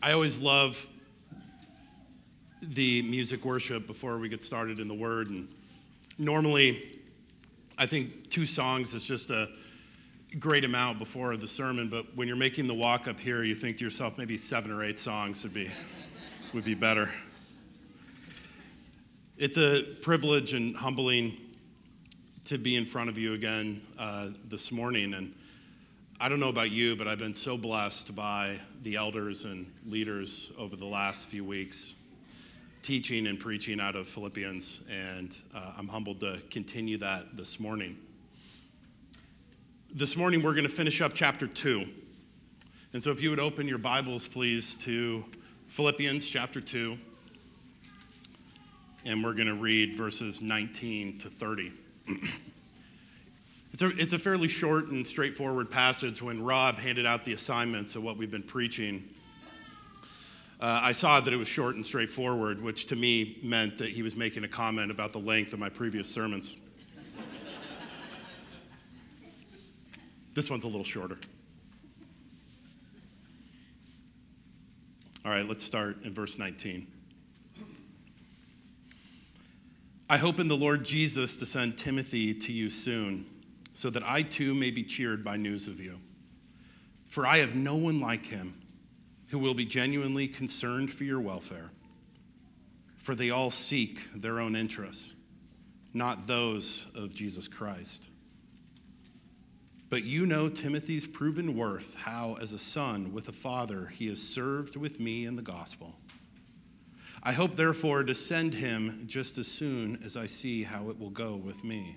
I always love the music worship before we get started in the Word. And normally, I think two songs is just a great amount before the sermon. But when you're making the walk up here, you think to yourself, maybe seven or eight songs would be, would be better. It's a privilege and humbling to be in front of you again uh, this morning. And I don't know about you, but I've been so blessed by the elders and leaders over the last few weeks, teaching and preaching out of Philippians, and uh, I'm humbled to continue that this morning. This morning, we're going to finish up chapter 2. And so, if you would open your Bibles, please, to Philippians chapter 2, and we're going to read verses 19 to 30. It's a, it's a fairly short and straightforward passage. When Rob handed out the assignments of what we've been preaching, uh, I saw that it was short and straightforward, which to me meant that he was making a comment about the length of my previous sermons. this one's a little shorter. All right, let's start in verse 19. I hope in the Lord Jesus to send Timothy to you soon so that I too may be cheered by news of you. For I have no one like him who will be genuinely concerned for your welfare. For they all seek their own interests, not those of Jesus Christ. But you know Timothy's proven worth, how, as a son with a father, he has served with me in the gospel. I hope, therefore, to send him just as soon as I see how it will go with me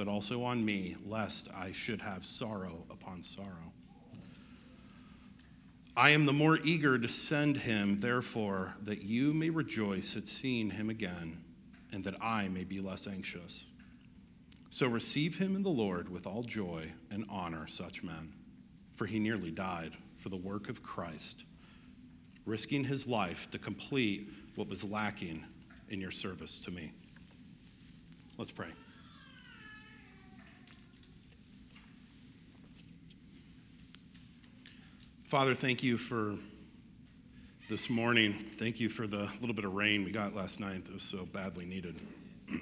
but also on me, lest I should have sorrow upon sorrow. I am the more eager to send him, therefore, that you may rejoice at seeing him again, and that I may be less anxious. So receive him in the Lord with all joy and honor such men, for he nearly died for the work of Christ, risking his life to complete what was lacking in your service to me. Let's pray. Father, thank you for this morning. Thank you for the little bit of rain we got last night that was so badly needed.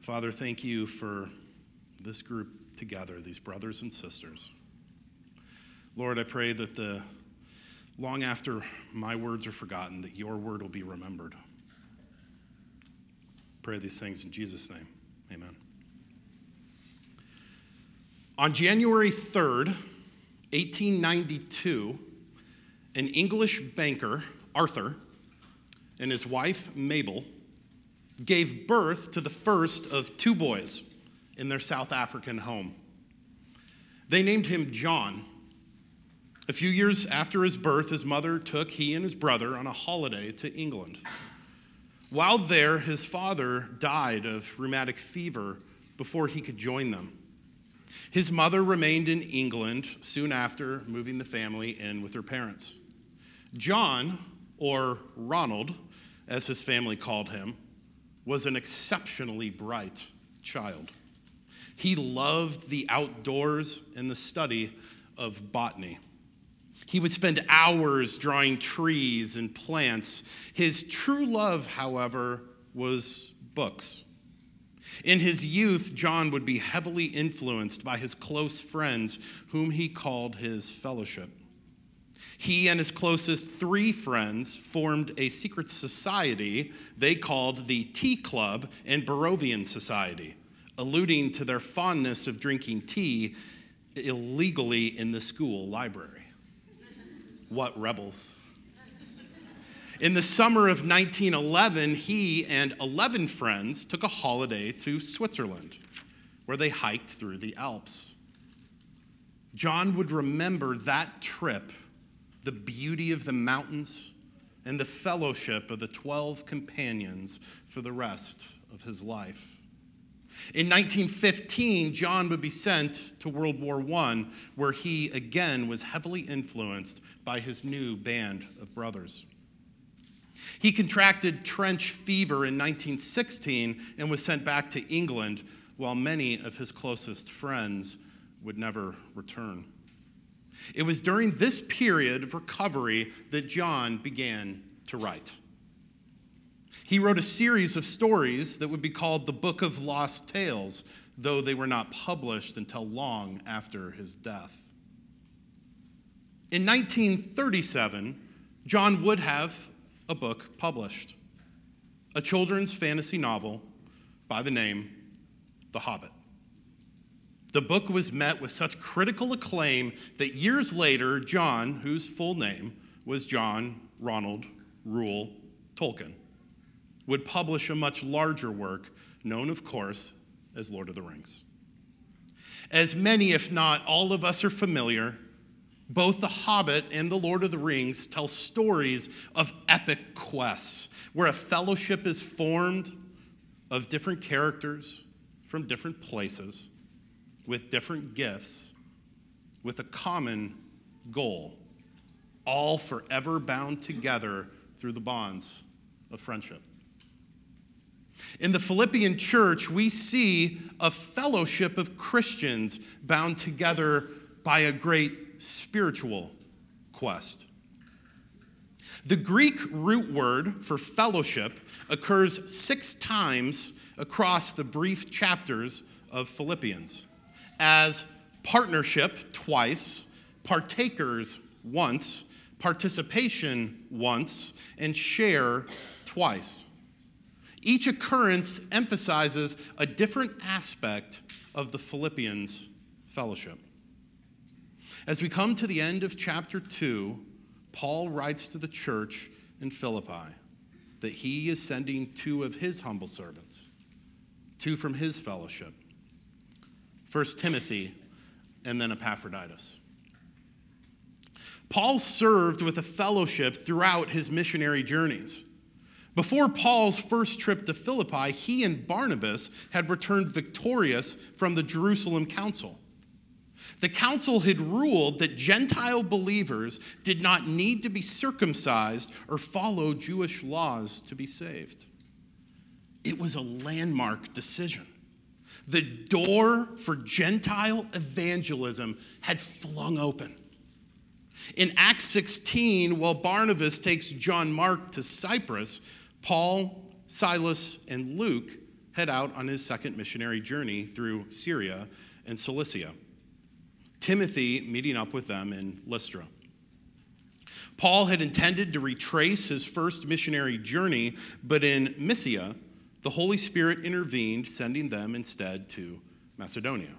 Father, thank you for this group together, these brothers and sisters. Lord, I pray that the long after my words are forgotten, that your word will be remembered. Pray these things in Jesus' name. Amen. On January 3rd, 1892, an English banker, Arthur, and his wife, Mabel, gave birth to the first of two boys in their South African home. They named him John. A few years after his birth, his mother took he and his brother on a holiday to England. While there, his father died of rheumatic fever before he could join them. His mother remained in England soon after moving the family in with her parents. John, or Ronald, as his family called him, was an exceptionally bright child. He loved the outdoors and the study of botany. He would spend hours drawing trees and plants. His true love, however, was books. In his youth, John would be heavily influenced by his close friends, whom he called his fellowship. He and his closest three friends formed a secret society they called the Tea Club and Barrovian Society, alluding to their fondness of drinking tea illegally in the school library. What rebels! In the summer of 1911, he and 11 friends took a holiday to Switzerland, where they hiked through the Alps. John would remember that trip the beauty of the mountains, and the fellowship of the 12 companions for the rest of his life. In 1915, John would be sent to World War I, where he again was heavily influenced by his new band of brothers. He contracted trench fever in 1916 and was sent back to England, while many of his closest friends would never return. It was during this period of recovery that John began to write. He wrote a series of stories that would be called the Book of Lost Tales, though they were not published until long after his death. In 1937, John would have a book published a children's fantasy novel by the name The Hobbit. The book was met with such critical acclaim that years later, John, whose full name was John Ronald Reuel Tolkien, would publish a much larger work, known, of course, as Lord of the Rings. As many, if not all of us, are familiar, both The Hobbit and The Lord of the Rings tell stories of epic quests where a fellowship is formed of different characters from different places with different gifts with a common goal, all forever bound together through the bonds of friendship. In the Philippian church, we see a fellowship of Christians bound together by a great spiritual quest. The Greek root word for fellowship occurs six times across the brief chapters of Philippians as partnership twice, partakers once, participation once, and share twice. Each occurrence emphasizes a different aspect of the Philippians' fellowship. As we come to the end of chapter 2, Paul writes to the church in Philippi that he is sending two of his humble servants, two from his fellowship. First Timothy and then Epaphroditus. Paul served with a fellowship throughout his missionary journeys. Before Paul's first trip to Philippi, he and Barnabas had returned victorious from the Jerusalem Council. The council had ruled that Gentile believers did not need to be circumcised or follow Jewish laws to be saved. It was a landmark decision. The door for Gentile evangelism had flung open. In Acts 16, while Barnabas takes John Mark to Cyprus, Paul, Silas, and Luke head out on his second missionary journey through Syria and Cilicia. Timothy meeting up with them in Lystra. Paul had intended to retrace his first missionary journey, but in Mysia, the Holy Spirit intervened, sending them instead to Macedonia.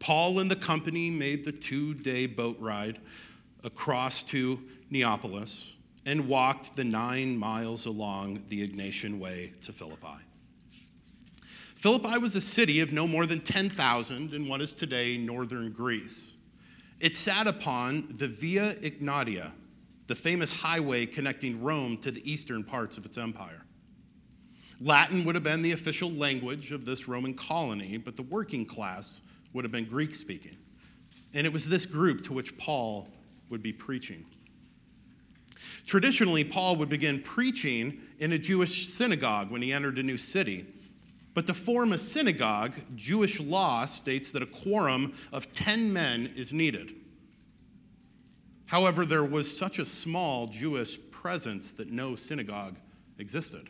Paul and the company made the two day boat ride across to Neapolis and walked the nine miles along the Egnatian Way to Philippi. Philippi was a city of no more than 10,000 in what is today northern Greece. It sat upon the Via Egnatia, the famous highway connecting Rome to the eastern parts of its empire. Latin would have been the official language of this Roman colony, but the working class would have been Greek speaking. And it was this group to which Paul would be preaching. Traditionally, Paul would begin preaching in a Jewish synagogue when he entered a new city. But to form a synagogue, Jewish law states that a quorum of 10 men is needed. However, there was such a small Jewish presence that no synagogue existed.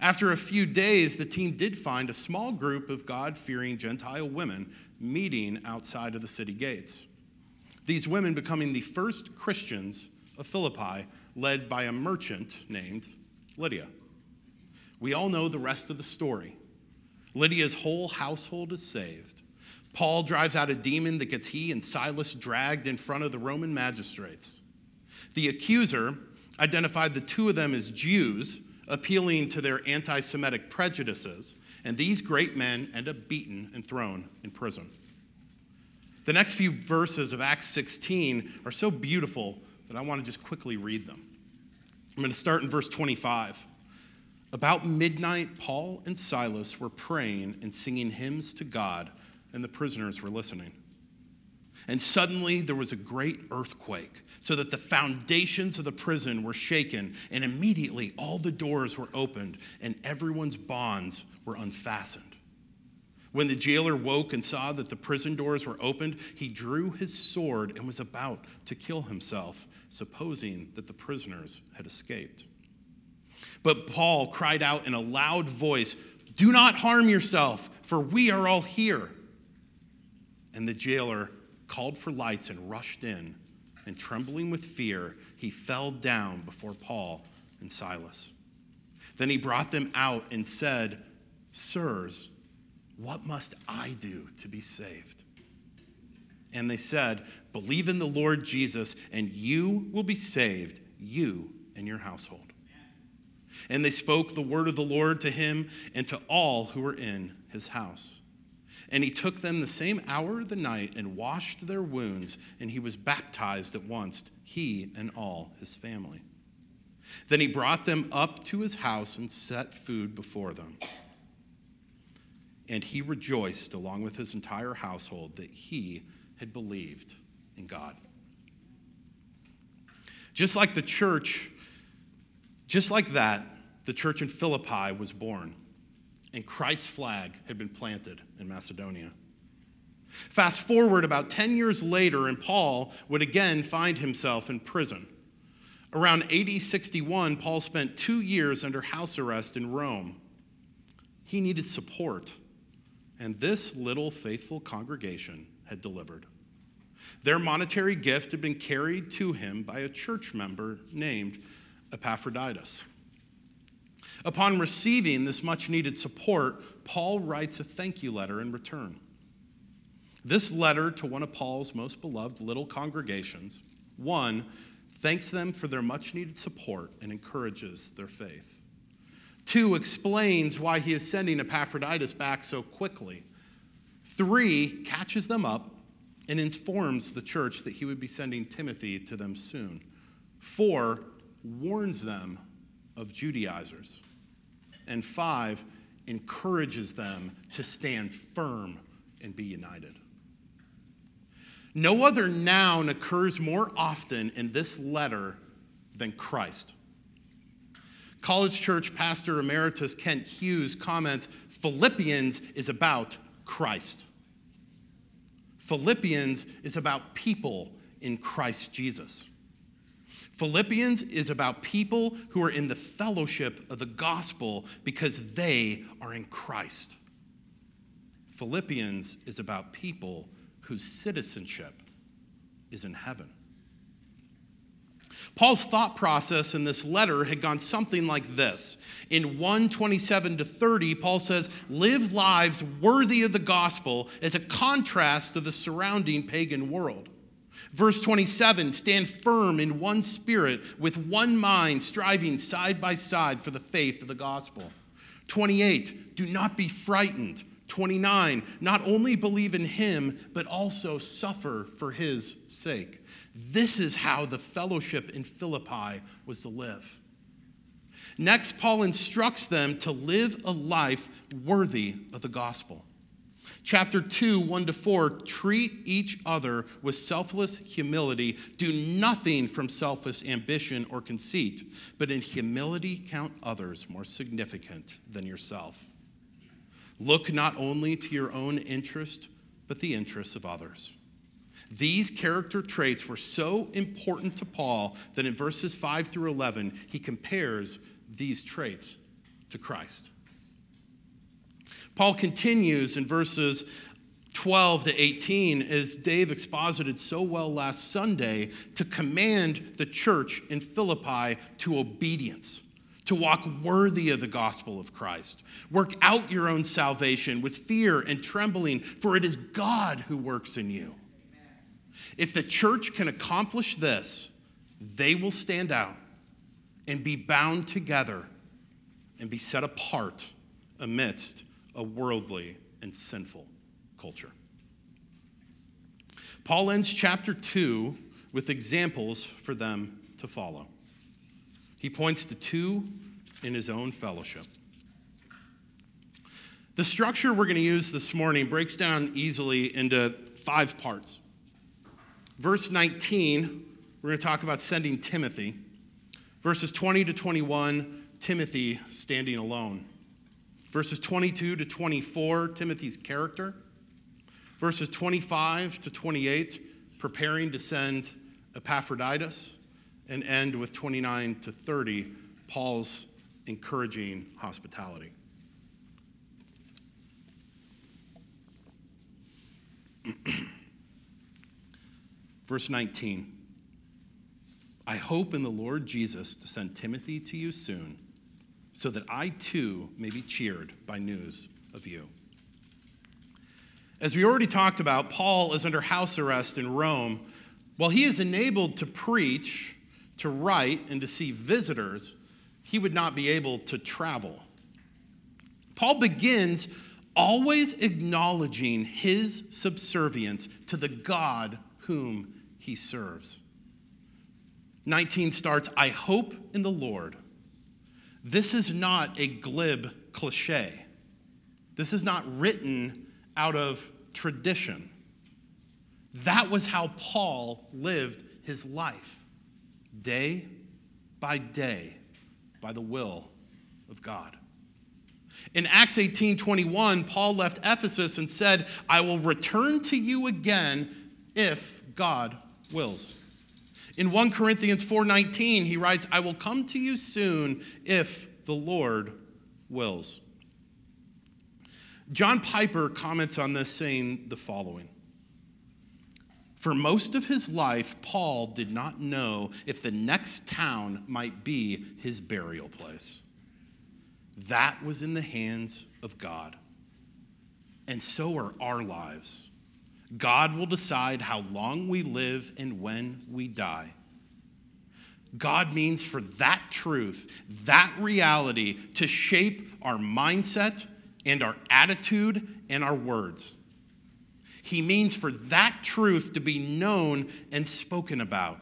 After a few days, the team did find a small group of God fearing Gentile women meeting outside of the city gates. These women becoming the first Christians of Philippi, led by a merchant named Lydia. We all know the rest of the story. Lydia's whole household is saved. Paul drives out a demon that gets he and Silas dragged in front of the Roman magistrates. The accuser identified the two of them as Jews, appealing to their anti Semitic prejudices, and these great men end up beaten and thrown in prison. The next few verses of Acts 16 are so beautiful that I want to just quickly read them. I'm going to start in verse 25. About midnight, Paul and Silas were praying and singing hymns to God, and the prisoners were listening. And suddenly there was a great earthquake, so that the foundations of the prison were shaken, and immediately all the doors were opened, and everyone's bonds were unfastened. When the jailer woke and saw that the prison doors were opened, he drew his sword and was about to kill himself, supposing that the prisoners had escaped. But Paul cried out in a loud voice, Do not harm yourself, for we are all here. And the jailer called for lights and rushed in, and trembling with fear, he fell down before Paul and Silas. Then he brought them out and said, Sirs, what must I do to be saved? And they said, Believe in the Lord Jesus, and you will be saved, you and your household. And they spoke the word of the Lord to him and to all who were in his house. And he took them the same hour of the night and washed their wounds, and he was baptized at once, he and all his family. Then he brought them up to his house and set food before them. And he rejoiced along with his entire household that he had believed in God. Just like the church, just like that, the church in Philippi was born, and Christ's flag had been planted in Macedonia. Fast forward about 10 years later, and Paul would again find himself in prison. Around AD 61, Paul spent two years under house arrest in Rome. He needed support and this little faithful congregation had delivered. Their monetary gift had been carried to him by a church member named Epaphroditus. Upon receiving this much needed support, Paul writes a thank you letter in return. This letter to one of Paul's most beloved little congregations, one, thanks them for their much needed support and encourages their faith. Two explains why he is sending Epaphroditus back so quickly. Three catches them up and informs the church that he would be sending Timothy to them soon. Four warns them of Judaizers. And five encourages them to stand firm and be united. No other noun occurs more often in this letter than Christ. College Church pastor emeritus Kent Hughes comments Philippians is about Christ. Philippians is about people in Christ Jesus. Philippians is about people who are in the fellowship of the gospel because they are in Christ. Philippians is about people whose citizenship is in heaven. Paul's thought process in this letter had gone something like this. In 127 to 30, Paul says, Live lives worthy of the gospel as a contrast to the surrounding pagan world. Verse 27 Stand firm in one spirit, with one mind, striving side by side for the faith of the gospel. 28 Do not be frightened 29, not only believe in him, but also suffer for his sake. This is how the fellowship in Philippi was to live. Next, Paul instructs them to live a life worthy of the gospel. Chapter 2, 1 to 4 treat each other with selfless humility. Do nothing from selfish ambition or conceit, but in humility count others more significant than yourself. Look not only to your own interest, but the interests of others. These character traits were so important to Paul that in verses 5 through 11, he compares these traits to Christ. Paul continues in verses 12 to 18, as Dave exposited so well last Sunday, to command the church in Philippi to obedience to walk worthy of the gospel of Christ. Work out your own salvation with fear and trembling, for it is God who works in you. If the church can accomplish this, they will stand out and be bound together and be set apart amidst a worldly and sinful culture. Paul ends chapter 2 with examples for them to follow. He points to two in his own fellowship. The structure we're going to use this morning breaks down easily into five parts. Verse 19, we're going to talk about sending Timothy. Verses 20 to 21, Timothy standing alone. Verses 22 to 24, Timothy's character. Verses 25 to 28, preparing to send Epaphroditus. And end with 29 to 30, Paul's encouraging hospitality. Verse 19 I hope in the Lord Jesus to send Timothy to you soon, so that I too may be cheered by news of you. As we already talked about, Paul is under house arrest in Rome. While he is enabled to preach, to write, and to see visitors, he would not be able to travel. Paul begins always acknowledging his subservience to the God whom he serves. 19 starts, I hope in the Lord. This is not a glib cliche. This is not written out of tradition. That was how Paul lived his life, day by day, by the will of God. In Acts 18 21, Paul left Ephesus and said, I will return to you again if God wills. In 1 Corinthians 4:19 he writes, "I will come to you soon if the Lord wills." John Piper comments on this saying the following For most of his life, Paul did not know if the next town might be his burial place. That was in the hands of God. And so are our lives. God will decide how long we live and when we die. God means for that truth, that reality, to shape our mindset and our attitude and our words. He means for that truth to be known and spoken about.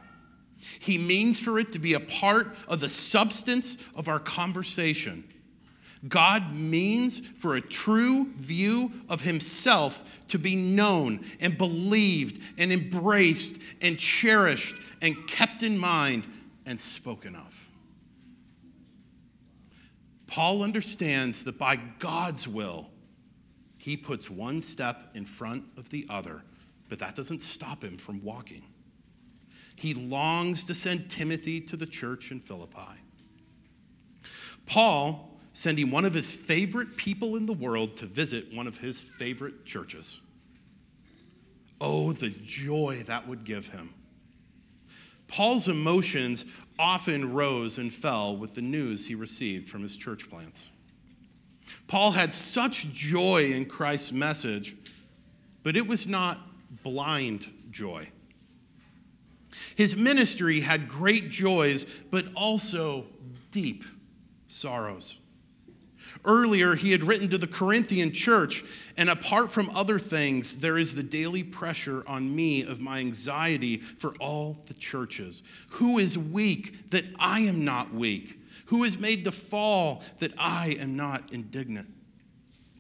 He means for it to be a part of the substance of our conversation. God means for a true view of himself to be known and believed and embraced and cherished and kept in mind and spoken of. Paul understands that by God's will, he puts one step in front of the other, but that doesn't stop him from walking. He longs to send Timothy to the church in Philippi. Paul sending one of his favorite people in the world to visit one of his favorite churches. Oh, the joy that would give him. Paul's emotions often rose and fell with the news he received from his church plants. Paul had such joy in Christ's message, but it was not blind joy. His ministry had great joys, but also deep sorrows. Earlier, he had written to the Corinthian church, and apart from other things, there is the daily pressure on me of my anxiety for all the churches. Who is weak that I am not weak? Who is made to fall that I am not indignant?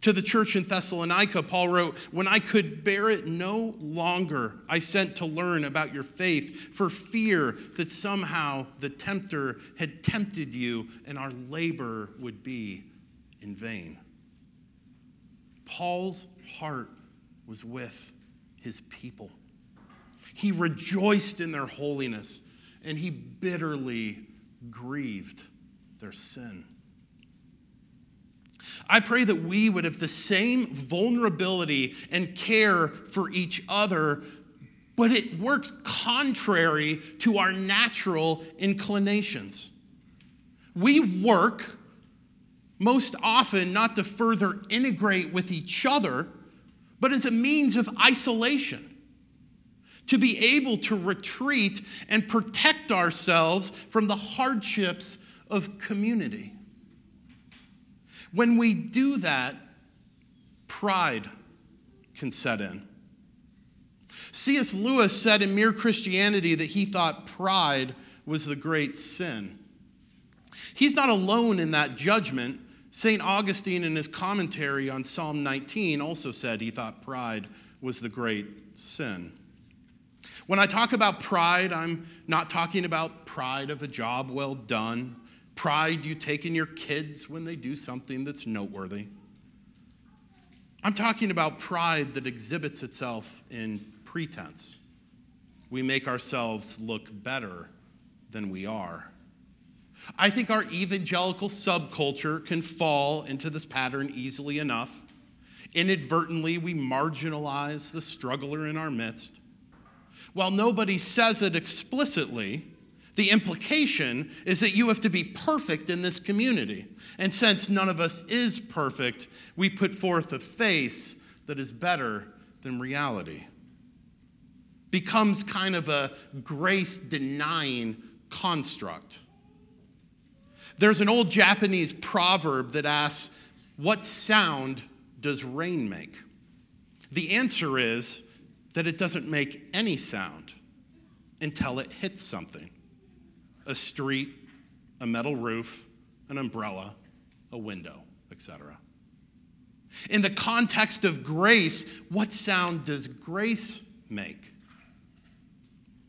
To the church in Thessalonica, Paul wrote, When I could bear it no longer, I sent to learn about your faith for fear that somehow the tempter had tempted you and our labor would be in vain. Paul's heart was with his people. He rejoiced in their holiness and he bitterly grieved their sin. I pray that we would have the same vulnerability and care for each other, but it works contrary to our natural inclinations. We work most often not to further integrate with each other, but as a means of isolation. To be able to retreat and protect ourselves from the hardships of community. When we do that, pride can set in. C.S. Lewis said in Mere Christianity that he thought pride was the great sin. He's not alone in that judgment. St. Augustine, in his commentary on Psalm 19, also said he thought pride was the great sin. When I talk about pride, I'm not talking about pride of a job well done, pride you take in your kids when they do something that's noteworthy. I'm talking about pride that exhibits itself in pretense. We make ourselves look better than we are. I think our evangelical subculture can fall into this pattern easily enough. Inadvertently, we marginalize the struggler in our midst. While nobody says it explicitly, the implication is that you have to be perfect in this community. And since none of us is perfect, we put forth a face that is better than reality. Becomes kind of a grace denying construct. There's an old Japanese proverb that asks, What sound does rain make? The answer is that it doesn't make any sound until it hits something a street, a metal roof, an umbrella, a window, etc. In the context of grace, what sound does grace make?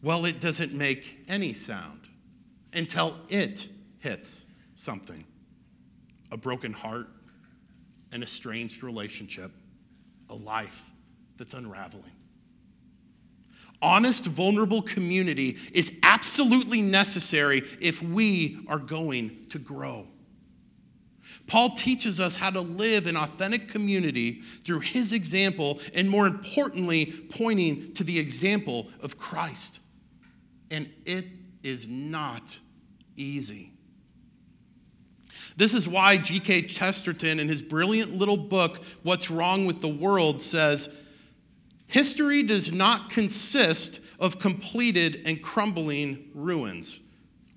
Well, it doesn't make any sound until it hits something a broken heart, an estranged relationship, a life that's unraveling honest, vulnerable community is absolutely necessary if we are going to grow. Paul teaches us how to live in authentic community through his example, and more importantly, pointing to the example of Christ. And it is not easy. This is why G.K. Chesterton, in his brilliant little book, What's Wrong with the World, says, History does not consist of completed and crumbling ruins.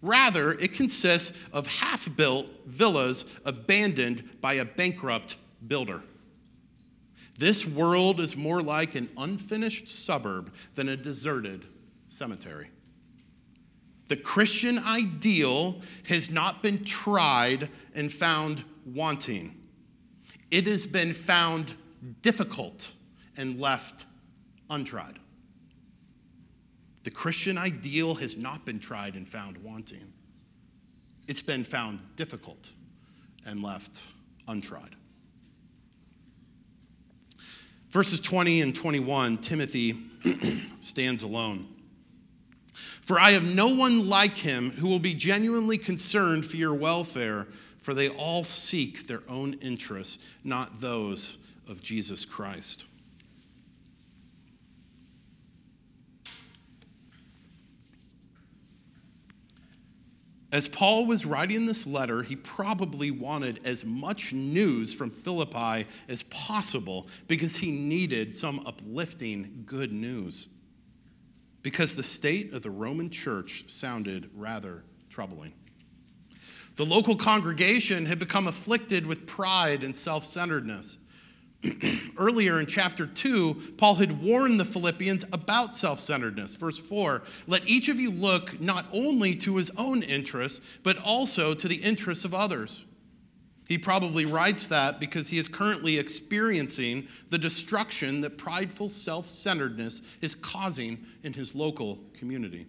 Rather, it consists of half built villas abandoned by a bankrupt builder. This world is more like an unfinished suburb than a deserted cemetery. The Christian ideal has not been tried and found wanting, it has been found difficult and left untried. The Christian ideal has not been tried and found wanting, it's been found difficult and left untried. Verses 20 and 21, Timothy stands alone. For I have no one like him who will be genuinely concerned for your welfare, for they all seek their own interests, not those of Jesus Christ. As Paul was writing this letter, he probably wanted as much news from Philippi as possible because he needed some uplifting good news. Because the state of the Roman church sounded rather troubling. The local congregation had become afflicted with pride and self centeredness. Earlier in chapter 2, Paul had warned the Philippians about self centeredness. Verse 4 Let each of you look not only to his own interests, but also to the interests of others. He probably writes that because he is currently experiencing the destruction that prideful self centeredness is causing in his local community.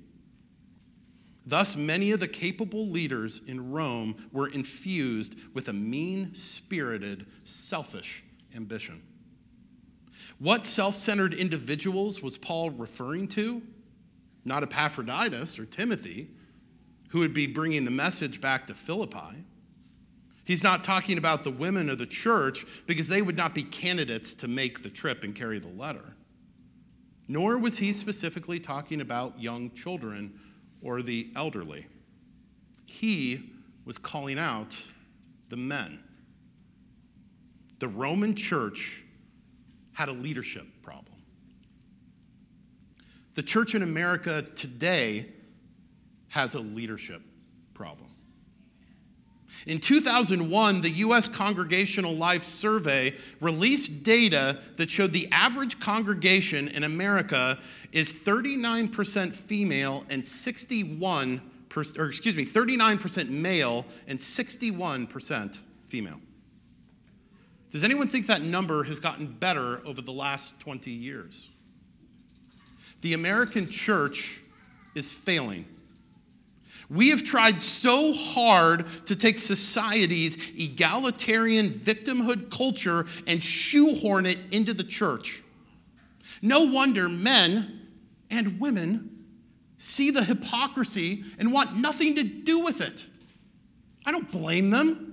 Thus, many of the capable leaders in Rome were infused with a mean spirited, selfish ambition. What self centered individuals was Paul referring to? Not Epaphroditus or Timothy, who would be bringing the message back to Philippi. He's not talking about the women of the church because they would not be candidates to make the trip and carry the letter. Nor was he specifically talking about young children or the elderly. He was calling out the men the Roman church had a leadership problem. The church in America today has a leadership problem. In 2001, the U.S. Congregational Life Survey released data that showed the average congregation in America is 39% female and 61 or excuse me, 39% male and 61% female. Does anyone think that number has gotten better over the last 20 years? The American church is failing. We have tried so hard to take society's egalitarian victimhood culture and shoehorn it into the church. No wonder men and women see the hypocrisy and want nothing to do with it. I don't blame them.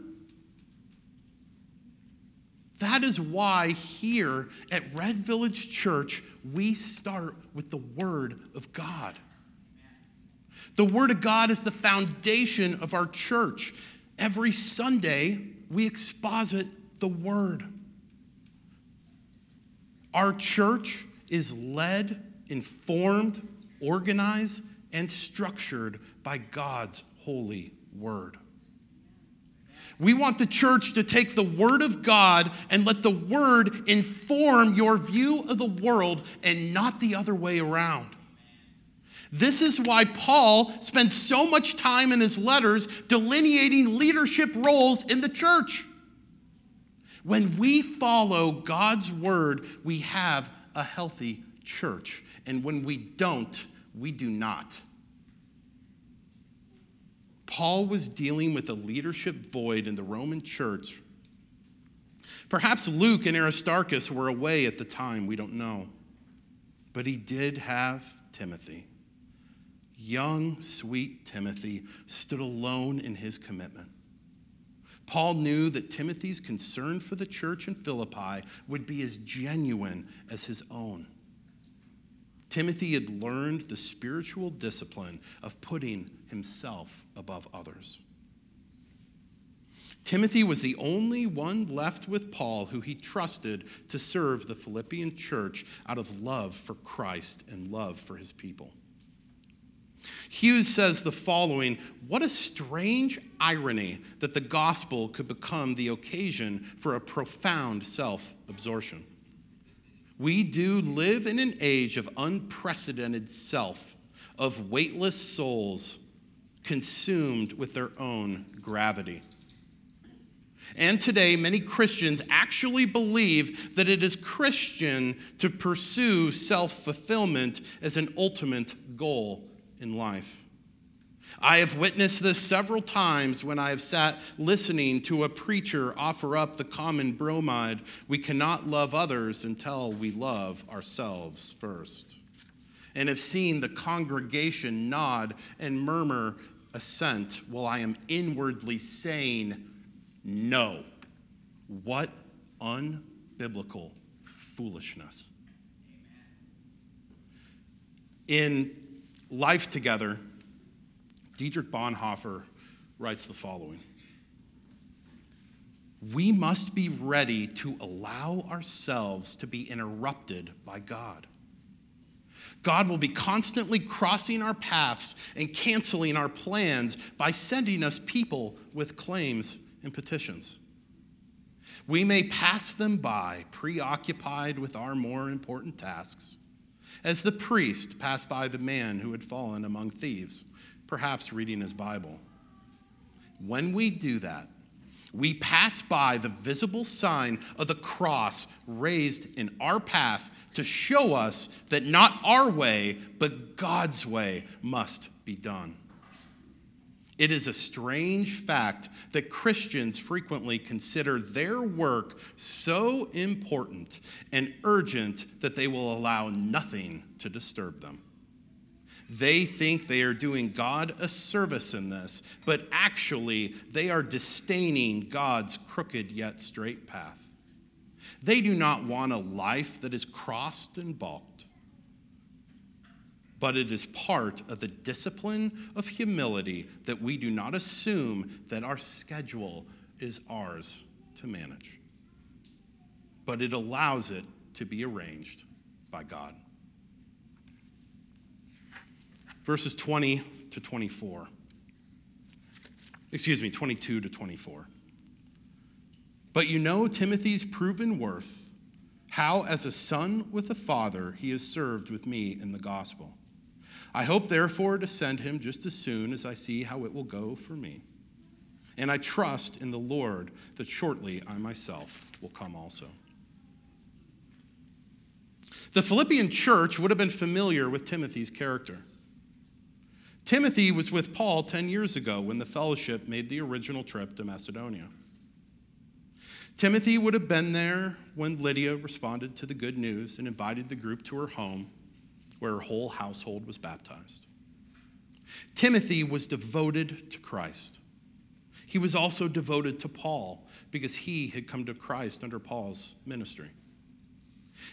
That is why here at Red Village Church, we start with the Word of God. The Word of God is the foundation of our church. Every Sunday, we exposit the Word. Our church is led, informed, organized, and structured by God's holy Word. We want the church to take the Word of God and let the Word inform your view of the world and not the other way around. This is why Paul spends so much time in his letters delineating leadership roles in the church. When we follow God's word, we have a healthy church. And when we don't, we do not. Paul was dealing with a leadership void in the Roman church. Perhaps Luke and Aristarchus were away at the time, we don't know. But he did have Timothy. Young, sweet Timothy stood alone in his commitment. Paul knew that Timothy's concern for the church in Philippi would be as genuine as his own. Timothy had learned the spiritual discipline of putting himself above others. Timothy was the only one left with Paul who he trusted to serve the Philippian church out of love for Christ and love for his people. Hughes says the following What a strange irony that the gospel could become the occasion for a profound self absorption. We do live in an age of unprecedented self, of weightless souls consumed with their own gravity. And today, many Christians actually believe that it is Christian to pursue self fulfillment as an ultimate goal in life. I have witnessed this several times when I have sat listening to a preacher offer up the common bromide we cannot love others until we love ourselves first. And have seen the congregation nod and murmur assent while I am inwardly saying, No. What unbiblical foolishness. In Life Together, Dietrich Bonhoeffer writes the following We must be ready to allow ourselves to be interrupted by God. God will be constantly crossing our paths and canceling our plans by sending us people with claims and petitions. We may pass them by, preoccupied with our more important tasks, as the priest passed by the man who had fallen among thieves perhaps reading his Bible. When we do that, we pass by the visible sign of the cross raised in our path to show us that not our way, but God's way must be done. It is a strange fact that Christians frequently consider their work so important and urgent that they will allow nothing to disturb them. They think they are doing God a service in this, but actually they are disdaining God's crooked yet straight path. They do not want a life that is crossed and balked, but it is part of the discipline of humility that we do not assume that our schedule is ours to manage, but it allows it to be arranged by God verses 20 to 24. Excuse me, 22 to 24. But you know Timothy's proven worth, how as a son with a father he has served with me in the gospel. I hope, therefore, to send him just as soon as I see how it will go for me. And I trust in the Lord that shortly I myself will come also. The Philippian church would have been familiar with Timothy's character. Timothy was with Paul 10 years ago when the fellowship made the original trip to Macedonia. Timothy would have been there when Lydia responded to the good news and invited the group to her home where her whole household was baptized. Timothy was devoted to Christ. He was also devoted to Paul because he had come to Christ under Paul's ministry.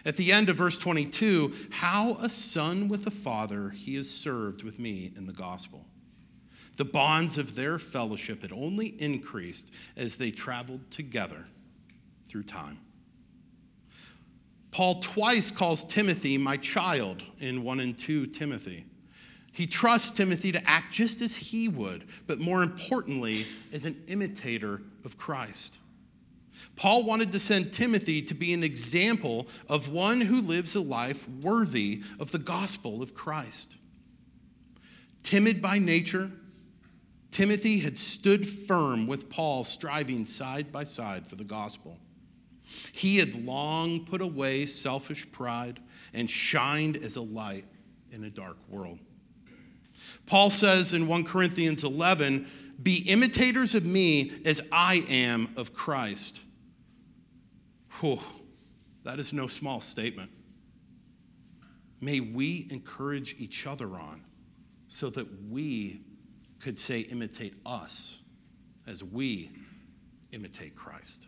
At the end of verse 22, how a son with a father he has served with me in the gospel. The bonds of their fellowship had only increased as they traveled together through time. Paul twice calls Timothy my child in 1 and 2 Timothy. He trusts Timothy to act just as he would, but more importantly, as an imitator of Christ. Paul wanted to send Timothy to be an example of one who lives a life worthy of the gospel of Christ. Timid by nature, Timothy had stood firm with Paul, striving side by side for the gospel. He had long put away selfish pride and shined as a light in a dark world. Paul says in 1 Corinthians 11, Be imitators of me as I am of Christ. Whew, that is no small statement. May we encourage each other on so that we could say, imitate us as we imitate Christ.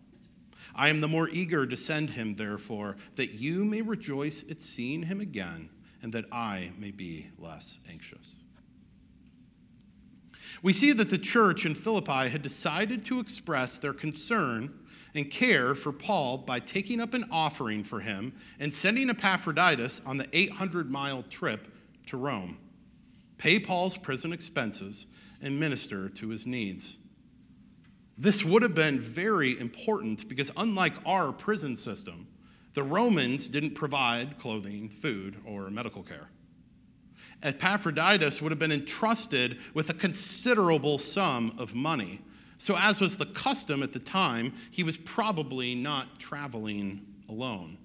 I am the more eager to send him, therefore, that you may rejoice at seeing him again, and that I may be less anxious. We see that the church in Philippi had decided to express their concern and care for Paul by taking up an offering for him and sending Epaphroditus on the 800 mile trip to Rome, pay Paul's prison expenses, and minister to his needs. This would have been very important because, unlike our prison system, the Romans didn't provide clothing, food, or medical care. Epaphroditus would have been entrusted with a considerable sum of money. So, as was the custom at the time, he was probably not traveling alone.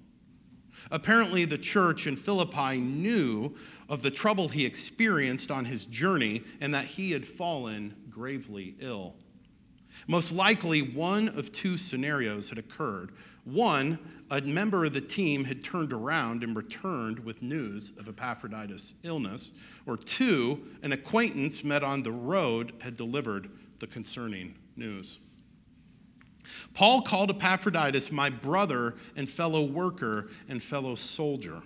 Apparently, the church in Philippi knew of the trouble he experienced on his journey and that he had fallen gravely ill. Most likely, one of two scenarios had occurred. One, a member of the team had turned around and returned with news of Epaphroditus' illness. Or two, an acquaintance met on the road had delivered the concerning news. Paul called Epaphroditus my brother and fellow worker and fellow soldier.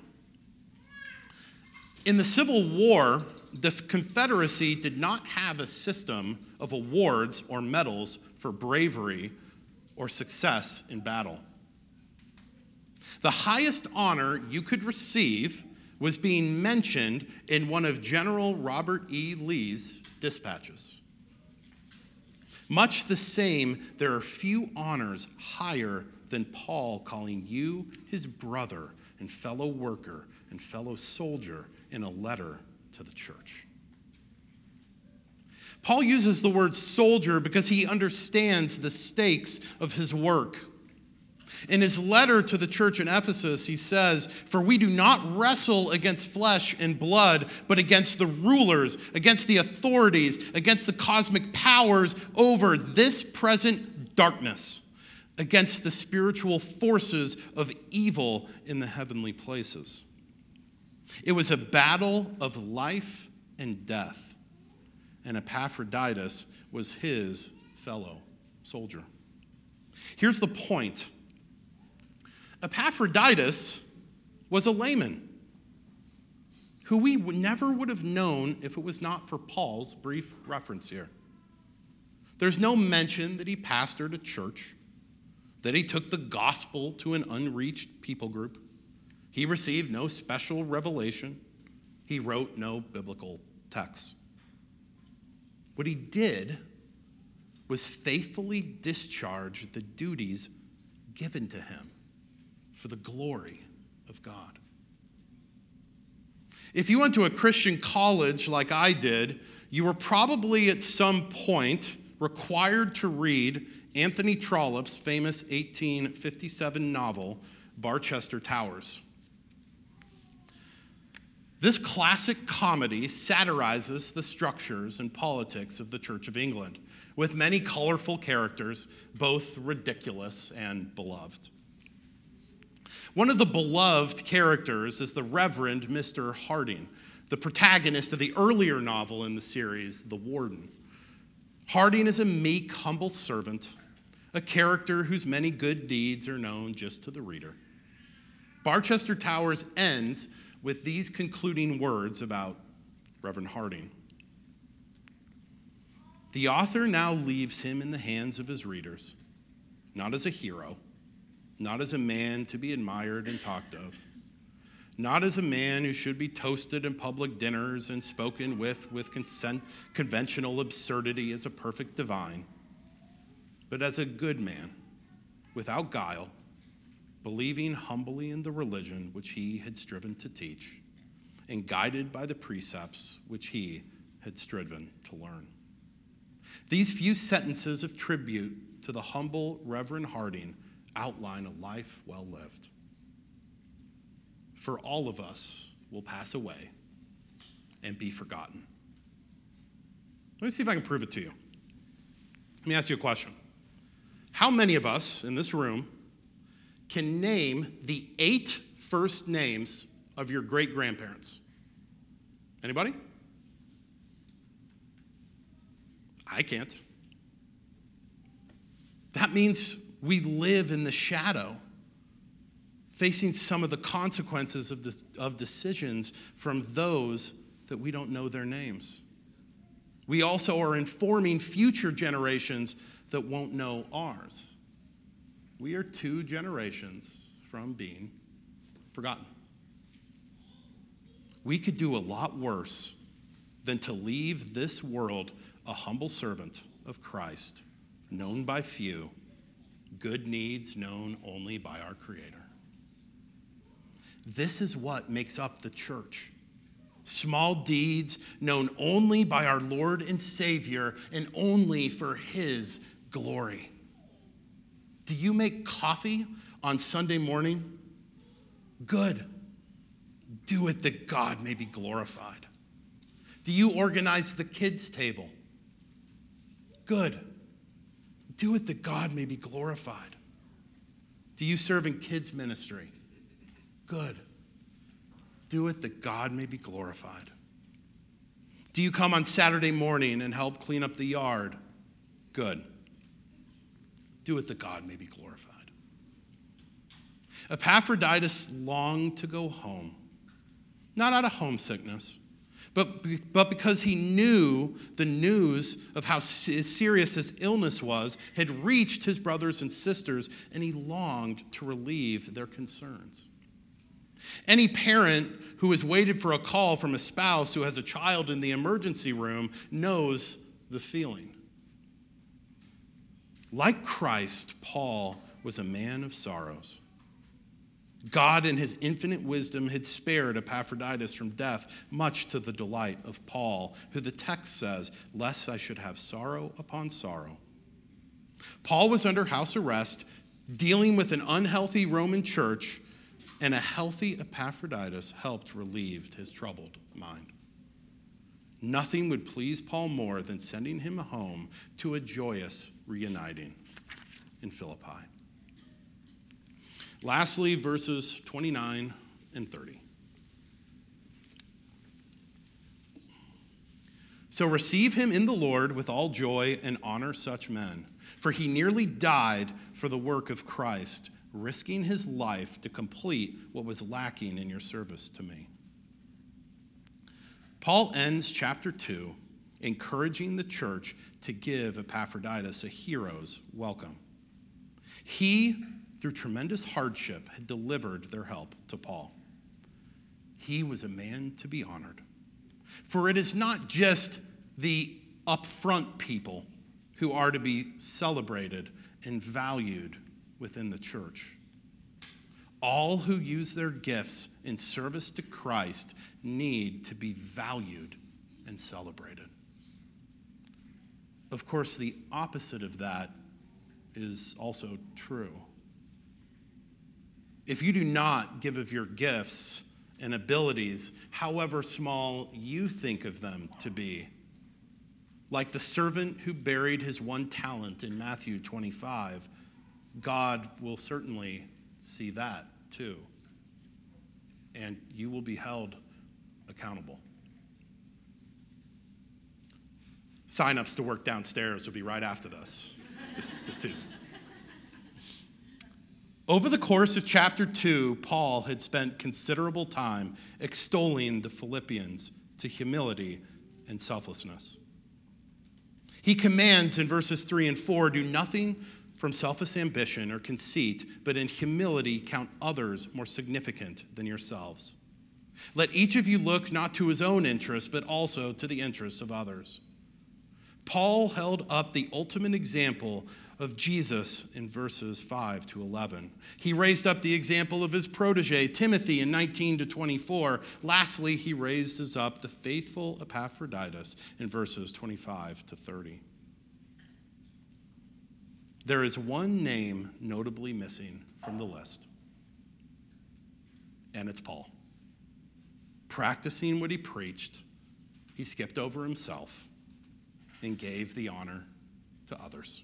In the Civil War, the Confederacy did not have a system of awards or medals for bravery or success in battle. The highest honor you could receive was being mentioned in one of General Robert E. Lee's dispatches. Much the same, there are few honors higher than Paul calling you his brother and fellow worker and fellow soldier in a letter to the church. Paul uses the word soldier because he understands the stakes of his work. In his letter to the church in Ephesus, he says, For we do not wrestle against flesh and blood, but against the rulers, against the authorities, against the cosmic powers over this present darkness, against the spiritual forces of evil in the heavenly places. It was a battle of life and death, and Epaphroditus was his fellow soldier. Here's the point Epaphroditus was a layman who we never would have known if it was not for Paul's brief reference here. There's no mention that he pastored a church, that he took the gospel to an unreached people group. He received no special revelation. He wrote no biblical texts. What he did was faithfully discharge the duties given to him for the glory of God. If you went to a Christian college like I did, you were probably at some point required to read Anthony Trollope's famous 1857 novel, Barchester Towers. This classic comedy satirizes the structures and politics of the Church of England, with many colorful characters, both ridiculous and beloved. One of the beloved characters is the Reverend Mr. Harding, the protagonist of the earlier novel in the series, The Warden. Harding is a meek, humble servant, a character whose many good deeds are known just to the reader. Barchester Towers ends with these concluding words about Reverend Harding. The author now leaves him in the hands of his readers, not as a hero, not as a man to be admired and talked of, not as a man who should be toasted in public dinners and spoken with with consent, conventional absurdity as a perfect divine, but as a good man, without guile believing humbly in the religion which he had striven to teach, and guided by the precepts which he had striven to learn. These few sentences of tribute to the humble Reverend Harding outline a life well lived. For all of us will pass away and be forgotten. Let me see if I can prove it to you. Let me ask you a question. How many of us in this room can name the eight first names of your great grandparents? Anybody? I can't. That means we live in the shadow, facing some of the consequences of, de- of decisions from those that we don't know their names. We also are informing future generations that won't know ours we are two generations from being forgotten. We could do a lot worse than to leave this world a humble servant of Christ, known by few, good needs known only by our Creator. This is what makes up the church. Small deeds known only by our Lord and Savior and only for His glory. Do you make coffee on Sunday morning? Good. Do it that God may be glorified. Do you organize the kids' table? Good. Do it that God may be glorified. Do you serve in kids' ministry? Good. Do it that God may be glorified. Do you come on Saturday morning and help clean up the yard? Good. Do it that God may be glorified. Epaphroditus longed to go home, not out of homesickness, but, but because he knew the news of how serious his illness was had reached his brothers and sisters, and he longed to relieve their concerns. Any parent who has waited for a call from a spouse who has a child in the emergency room knows the feeling. Like Christ, Paul was a man of sorrows. God, in his infinite wisdom, had spared Epaphroditus from death, much to the delight of Paul, who the text says, Lest I should have sorrow upon sorrow. Paul was under house arrest, dealing with an unhealthy Roman church, and a healthy Epaphroditus helped relieve his troubled mind. Nothing would please Paul more than sending him home to a joyous reuniting in Philippi. Lastly, verses 29 and 30. So receive him in the Lord with all joy and honor such men, for he nearly died for the work of Christ, risking his life to complete what was lacking in your service to me. Paul ends chapter 2 encouraging the church to give Epaphroditus a hero's welcome. He, through tremendous hardship, had delivered their help to Paul. He was a man to be honored. For it is not just the upfront people who are to be celebrated and valued within the church. All who use their gifts in service to Christ need to be valued and celebrated. Of course, the opposite of that is also true. If you do not give of your gifts and abilities, however small you think of them to be, like the servant who buried his one talent in Matthew 25, God will certainly see that too. And you will be held accountable. Sign-ups to work downstairs will be right after this. Just, just teasing. Over the course of chapter 2, Paul had spent considerable time extolling the Philippians to humility and selflessness. He commands in verses 3 and 4 do nothing from selfish ambition or conceit, but in humility count others more significant than yourselves. Let each of you look not to his own interests, but also to the interests of others. Paul held up the ultimate example of Jesus in verses 5 to 11. He raised up the example of his protege, Timothy, in 19 to 24. Lastly, he raises up the faithful Epaphroditus in verses 25 to 30. There is one name notably missing from the list, and it's Paul. Practicing what he preached, he skipped over himself and gave the honor to others.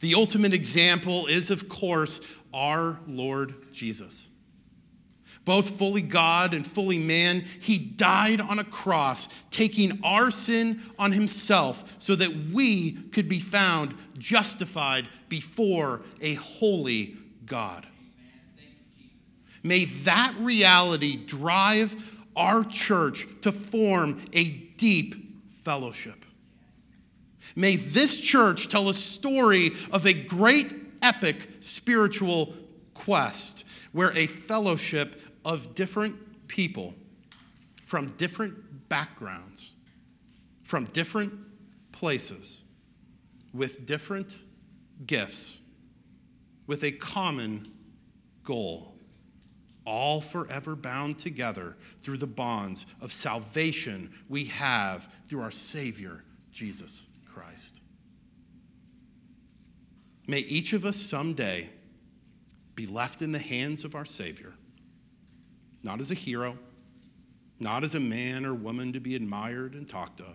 The ultimate example is, of course, our Lord Jesus. Both fully God and fully man, he died on a cross, taking our sin on himself so that we could be found justified before a holy God. May that reality drive our church to form a deep fellowship. May this church tell a story of a great epic spiritual quest where a fellowship of different people from different backgrounds, from different places, with different gifts, with a common goal all forever bound together through the bonds of salvation we have through our Savior, Jesus Christ. May each of us someday be left in the hands of our Savior, not as a hero, not as a man or woman to be admired and talked of,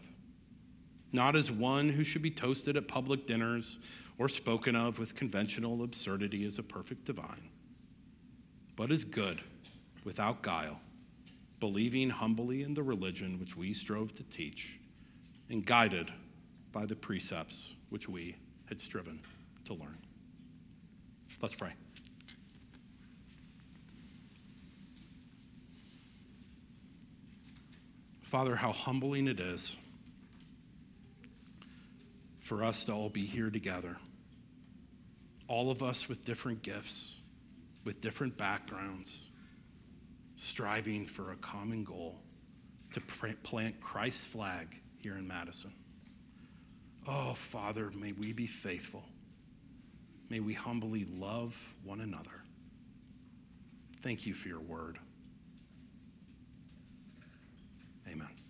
not as one who should be toasted at public dinners or spoken of with conventional absurdity as a perfect divine but as good, without guile, believing humbly in the religion which we strove to teach, and guided by the precepts which we had striven to learn. Let's pray. Father, how humbling it is for us to all be here together, all of us with different gifts with different backgrounds, striving for a common goal to plant Christ's flag here in Madison. Oh, Father, may we be faithful. May we humbly love one another. Thank you for your word. Amen.